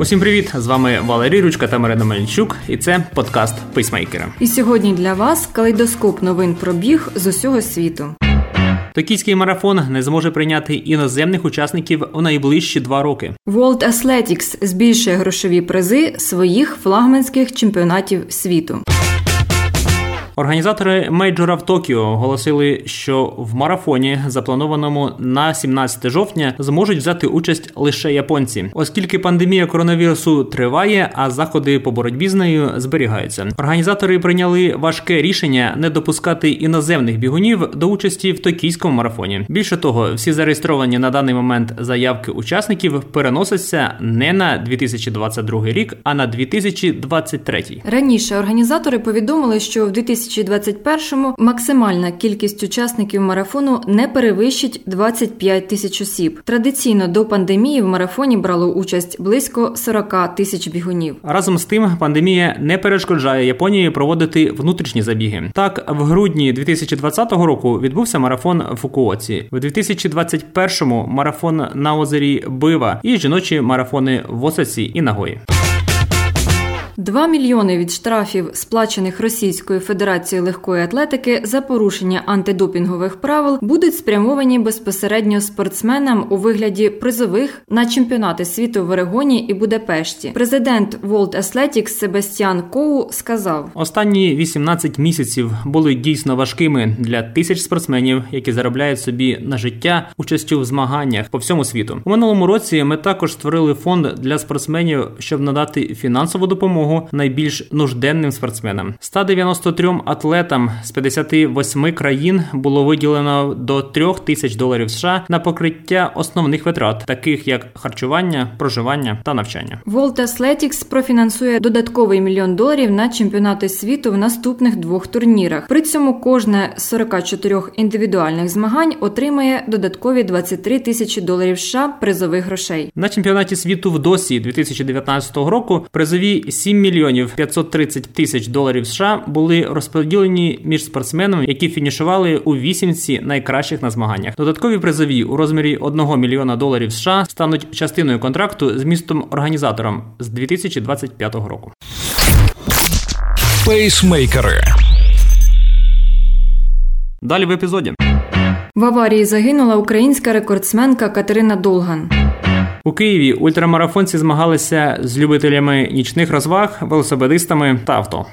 Усім привіт! З вами Валерій Ручка та Марина Мельничук, і це подкаст Пейсмейкера. І сьогодні для вас калейдоскоп новин про біг з усього світу. Токійський марафон не зможе прийняти іноземних учасників у найближчі два роки. World Athletics збільшує грошові призи своїх флагманських чемпіонатів світу. Організатори мейджора в Токіо оголосили, що в марафоні, запланованому на 17 жовтня, зможуть взяти участь лише японці, оскільки пандемія коронавірусу триває, а заходи по боротьбі з нею зберігаються. Організатори прийняли важке рішення не допускати іноземних бігунів до участі в токійському марафоні. Більше того, всі зареєстровані на даний момент заявки учасників переносяться не на 2022 рік, а на 2023. Раніше організатори повідомили, що в 2000 2021-му максимальна кількість учасників марафону не перевищить 25 тисяч осіб. Традиційно до пандемії в марафоні брало участь близько 40 тисяч бігунів. Разом з тим, пандемія не перешкоджає Японії проводити внутрішні забіги. Так, в грудні 2020 року відбувся марафон в Фукуоці, в 2021-му марафон на озері Бива і жіночі марафони в Осаці і Нагої. 2 мільйони від штрафів, сплачених Російською Федерацією легкої атлетики за порушення антидопінгових правил, будуть спрямовані безпосередньо спортсменам у вигляді призових на чемпіонати світу в Орегоні і Будапешті. Президент World Athletics Себастьян Коу сказав: останні 18 місяців були дійсно важкими для тисяч спортсменів, які заробляють собі на життя участю в змаганнях по всьому світу. У минулому році ми також створили фонд для спортсменів, щоб надати фінансову допомогу допомогу найбільш нужденним спортсменам. 193 атлетам з 58 країн було виділено до 3 тисяч доларів США на покриття основних витрат, таких як харчування, проживання та навчання. World Athletics профінансує додатковий мільйон доларів на чемпіонати світу в наступних двох турнірах. При цьому кожне з 44 індивідуальних змагань отримає додаткові 23 тисячі доларів США призових грошей. На чемпіонаті світу в досі 2019 року призові 7 7 мільйонів 530 тисяч доларів США були розподілені між спортсменами, які фінішували у вісімці найкращих на змаганнях. Додаткові призові у розмірі 1 мільйона доларів США стануть частиною контракту з містом організатором з 2025 року. Пейсмейкери Далі в епізоді. В аварії загинула українська рекордсменка Катерина Долган. У Києві ультрамарафонці змагалися з любителями нічних розваг, велосипедистами та авто.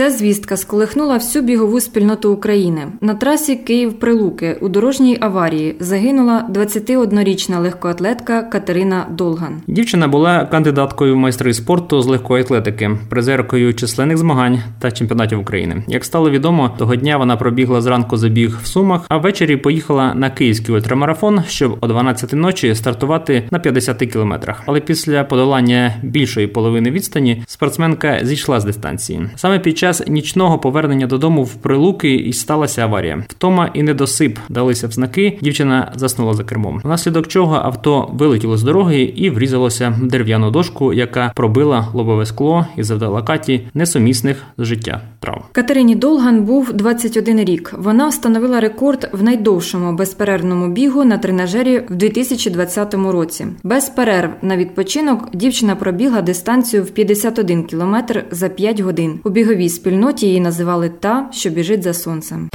Ця звістка сколихнула всю бігову спільноту України. На трасі Київ-Прилуки у дорожній аварії загинула 21-річна легкоатлетка Катерина Долган. Дівчина була кандидаткою в майстри спорту з легкої атлетики, призеркою численних змагань та чемпіонатів України. Як стало відомо, того дня вона пробігла зранку забіг в Сумах, а ввечері поїхала на київський ультрамарафон, щоб о 12 ночі стартувати на 50 кілометрах. Але після подолання більшої половини відстані спортсменка зійшла з дистанції. Саме під час час нічного повернення додому в прилуки і сталася аварія. Втома і недосип далися в знаки. Дівчина заснула за кермом. Внаслідок чого авто вилетіло з дороги і врізалося в дерев'яну дошку, яка пробила лобове скло і завдала каті несумісних з життя травм. Катерині Долган був 21 рік. Вона встановила рекорд в найдовшому безперервному бігу на тренажері в 2020 році. Без перерв на відпочинок дівчина пробігла дистанцію в 51 кілометр за 5 годин. У біговій спільноті її називали та, що біжить за сонцем.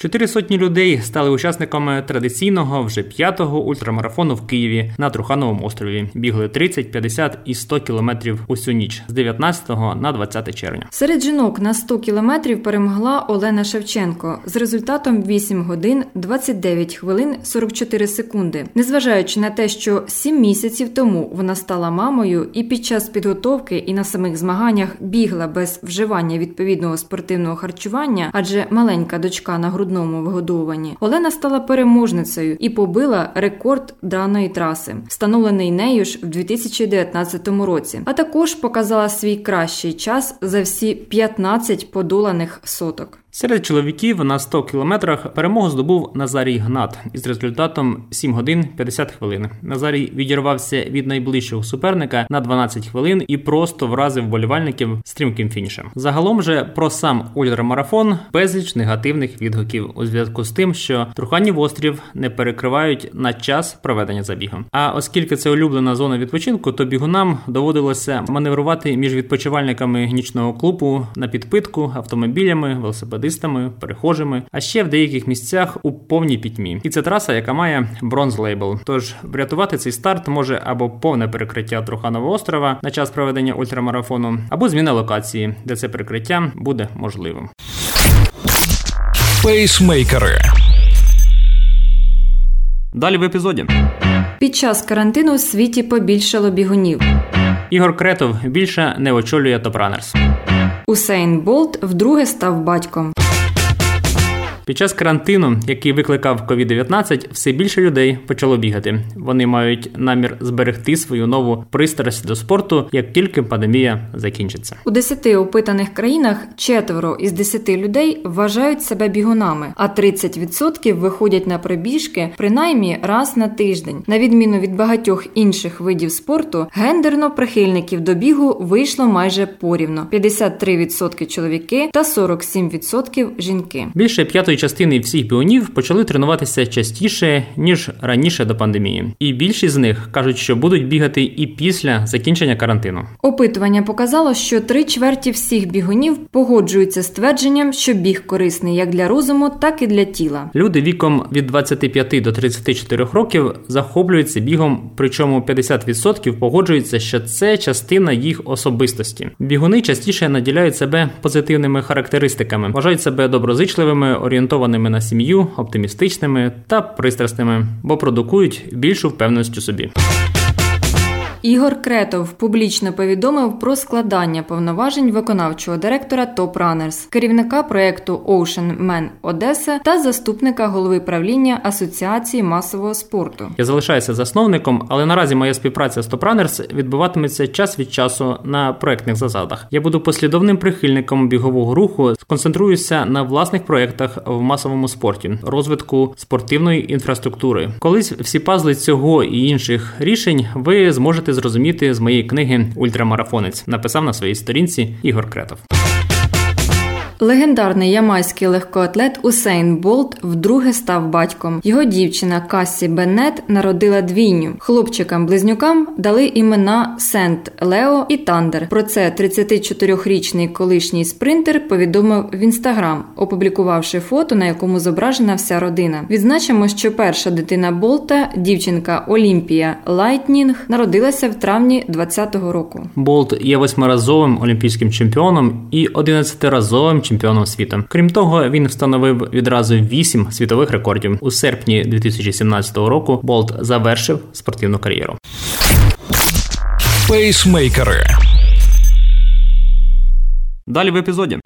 Чотири сотні людей стали учасниками традиційного вже п'ятого ультрамарафону в Києві на Трухановому острові. Бігли 30, 50 і 100 кілометрів усю ніч з 19 на 20 червня. Серед жінок на 100 кілометрів перемогла Олена Шевченко з результатом 8 годин 29 хвилин 44 секунди. Незважаючи на те, що 7 місяців тому вона стала мамою і під час підготовки і на самих змаганнях бігла без вживання відповідного спортивного харчування, адже маленька дочка на грудному грудному вигодовуванні. Олена стала переможницею і побила рекорд даної траси, встановлений нею ж в 2019 році. А також показала свій кращий час за всі 15 подоланих соток. Серед чоловіків на 100 кілометрах перемогу здобув Назарій Гнат із результатом 7 годин 50 хвилин. Назарій відірвався від найближчого суперника на 12 хвилин і просто вразив болівальників стрімким фінішем. Загалом же про сам ультрамарафон безліч негативних відгуків у зв'язку з тим, що Труханів острів не перекривають на час проведення забігу. А оскільки це улюблена зона відпочинку, то бігунам доводилося маневрувати між відпочивальниками нічного клубу на підпитку, автомобілями, велосипедистами, перехожими, а ще в деяких місцях у повній пітьмі. І це траса, яка має бронз лейбл. Тож врятувати цей старт може або повне перекриття Труханового острова на час проведення ультрамарафону, або зміна локації, де це перекриття буде можливим. Пейсмейкери Далі в епізоді. Під час карантину у світі побільшало бігунів. Ігор Кретов більше не очолює Топранерс. Усейн Болт вдруге став батьком. Під час карантину, який викликав COVID-19, все більше людей почало бігати. Вони мають намір зберегти свою нову пристрасть до спорту, як тільки пандемія закінчиться. У десяти опитаних країнах четверо із десяти людей вважають себе бігунами, а 30% виходять на пробіжки принаймні раз на тиждень. На відміну від багатьох інших видів спорту, гендерно прихильників до бігу вийшло майже порівно: 53% чоловіки та 47% жінки. Більше п'ятої частини всіх біонів почали тренуватися частіше ніж раніше до пандемії, і більшість з них кажуть, що будуть бігати і після закінчення карантину. Опитування показало, що три чверті всіх бігунів погоджуються з твердженням, що біг корисний як для розуму, так і для тіла. Люди віком від 25 до 34 років захоплюються бігом, причому 50% погоджуються, що це частина їх особистості. Бігуни частіше наділяють себе позитивними характеристиками, вважають себе доброзичливими, орієнтованими орієнтованими на сім'ю, оптимістичними та пристрасними, бо продукують більшу впевненість у собі. Ігор Кретов публічно повідомив про складання повноважень виконавчого директора Top Runners, керівника проєкту Ocean Man Одеса та заступника голови правління Асоціації масового спорту. Я залишаюся засновником, але наразі моя співпраця з Top Runners відбуватиметься час від часу на проектних засадах. Я буду послідовним прихильником бігового руху, сконцентруюся на власних проєктах в масовому спорті, розвитку спортивної інфраструктури. Колись всі пазли цього і інших рішень ви зможете можете зрозуміти з моєї книги Ультрамарафонець. Написав на своїй сторінці Ігор Кретов. Легендарний ямайський легкоатлет Усейн Болт вдруге став батьком. Його дівчина Кассі Беннет народила двійню. Хлопчикам-близнюкам дали імена Сент Лео і Тандер. Про це 34-річний колишній спринтер повідомив в інстаграм, опублікувавши фото, на якому зображена вся родина. Відзначимо, що перша дитина Болта, дівчинка Олімпія Лайтнінг, народилася в травні 2020 року. Болт є восьмиразовим олімпійським чемпіоном і одинадцятиразовим чемпіоном світу. Крім того, він встановив відразу вісім світових рекордів. У серпні 2017 року Болт завершив спортивну кар'єру. Пейсмейкери. Далі в епізоді.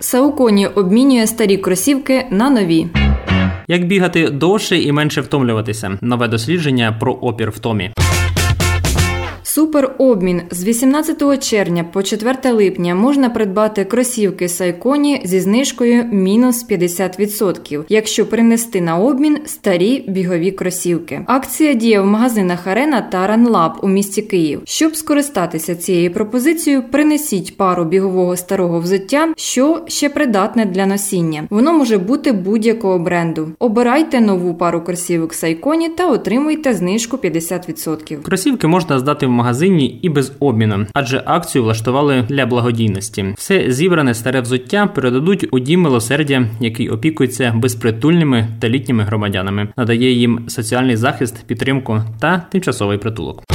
Сауконі обмінює старі кросівки на нові. Як бігати довше і менше втомлюватися? Нове дослідження про опір втомі. Суперобмін з 18 червня по 4 липня можна придбати кросівки Сайконі зі знижкою мінус 50%, якщо принести на обмін старі бігові кросівки. Акція діє в магазинах Арена та Ранлаб у місті Київ. Щоб скористатися цією пропозицією, принесіть пару бігового старого взуття, що ще придатне для носіння. Воно може бути будь-якого бренду. Обирайте нову пару кросівок Сайконі та отримуйте знижку 50%. Кросівки можна здати в магазині і без обміну, адже акцію влаштували для благодійності. Все зібране старе взуття передадуть у дім милосердя, який опікується безпритульними та літніми громадянами, надає їм соціальний захист, підтримку та тимчасовий притулок.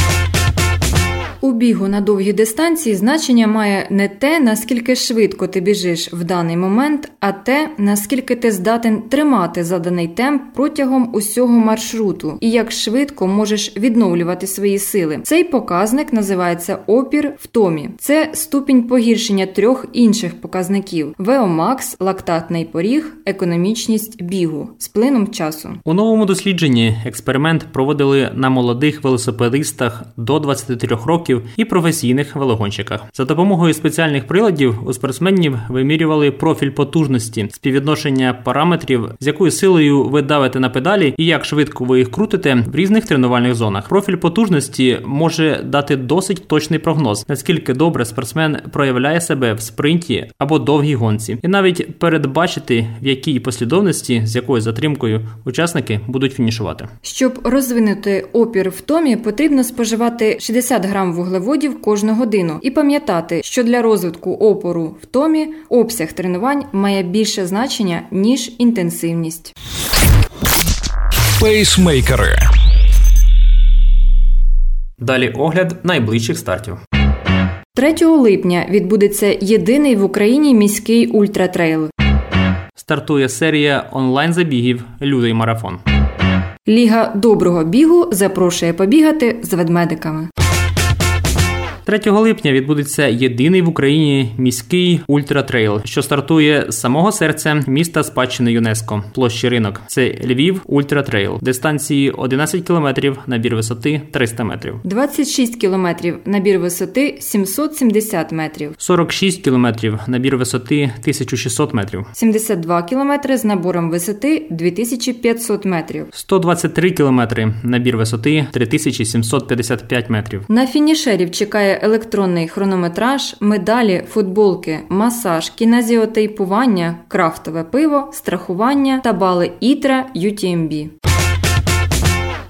У бігу на довгі дистанції значення має не те, наскільки швидко ти біжиш в даний момент, а те, наскільки ти здатен тримати заданий темп протягом усього маршруту і як швидко можеш відновлювати свої сили. Цей показник називається опір втомі. Це ступінь погіршення трьох інших показників: Веомакс, лактатний поріг, економічність бігу з плином часу. У новому дослідженні експеримент проводили на молодих велосипедистах до 23 років аматорів і професійних велогонщиках. За допомогою спеціальних приладів у спортсменів вимірювали профіль потужності, співвідношення параметрів, з якою силою ви давите на педалі і як швидко ви їх крутите в різних тренувальних зонах. Профіль потужності може дати досить точний прогноз, наскільки добре спортсмен проявляє себе в спринті або довгій гонці, і навіть передбачити в якій послідовності з якою затримкою учасники будуть фінішувати. Щоб розвинути опір в томі, потрібно споживати 60 грам вуглеводів кожну годину і пам'ятати, що для розвитку опору в томі обсяг тренувань має більше значення ніж інтенсивність. Пейсмейкери. Далі огляд найближчих стартів. 3 липня відбудеться єдиний в Україні міський ультратрейл. Стартує серія онлайн-забігів Лютий марафон. Ліга доброго бігу запрошує побігати з ведмедиками. 3 липня відбудеться єдиний в Україні міський ультратрейл, що стартує з самого серця міста спадщини ЮНЕСКО, площі ринок. Це Львів Ультратрейл, дистанції 11 кілометрів, набір висоти 300 метрів, 26 кілометрів, набір висоти 770 метрів, 46 кілометрів, набір висоти 1600 метрів, 72 кілометри з набором висоти 2500 метрів. 123 кілометри, набір висоти 3755 метрів. На фінішерів чекає електронний хронометраж, медалі, футболки, масаж, кінезіотейпування, крафтове пиво, страхування та бали ітра UTMB.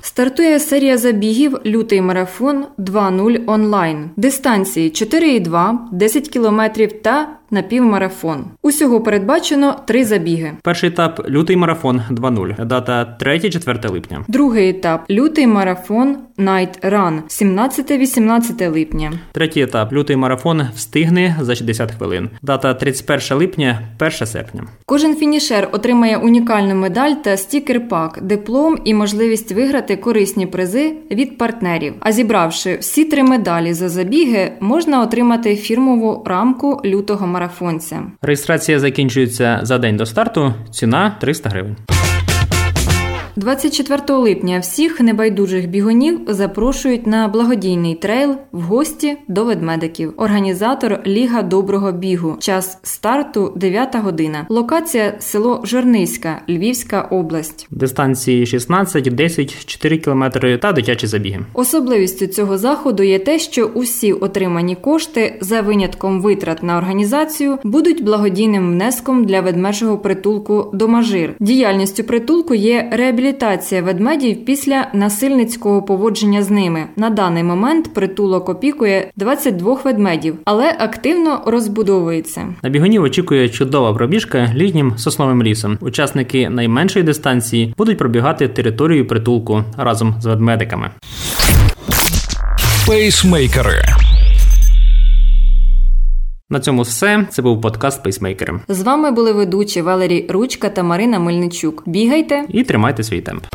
Стартує серія забігів Лютий марафон 2.0 онлайн. Дистанції 4,2, 10 км та напівмарафон. Усього передбачено три забіги. Перший етап лютий марафон 2.0. Дата 3-4 липня. Другий етап лютий марафон Night Run 17-18 липня. Третій етап лютий марафон встигни за 60 хвилин. Дата 31 липня, 1 серпня. Кожен фінішер отримає унікальну медаль та стікер-пак, диплом і можливість виграти корисні призи від партнерів. А зібравши всі три медалі за забіги, можна отримати фірмову рамку лютого марафонця. Реєстрація закінчується за день до старту. Ціна 300 гривень. 24 липня всіх небайдужих бігунів запрошують на благодійний трейл в гості до ведмедиків. Організатор Ліга доброго бігу. Час старту 9 година. Локація село Жорниська, Львівська область. Дистанції 16, 10, 4 км та дитячі забіги. Особливістю цього заходу є те, що усі отримані кошти за винятком витрат на організацію будуть благодійним внеском для ведмежого притулку Домажир. Діяльністю притулку є реабілітація ведмедів після насильницького поводження з ними. На даний момент притулок опікує 22 ведмедів, але активно розбудовується. На бігунів очікує чудова пробіжка літнім сосновим лісом. Учасники найменшої дистанції будуть пробігати територію притулку разом з ведмедиками. Пейсмейкери. На цьому все. Це був подкаст Пейсмейкери. З вами були ведучі Валерій Ручка та Марина Мельничук. Бігайте І тримайте свій темп.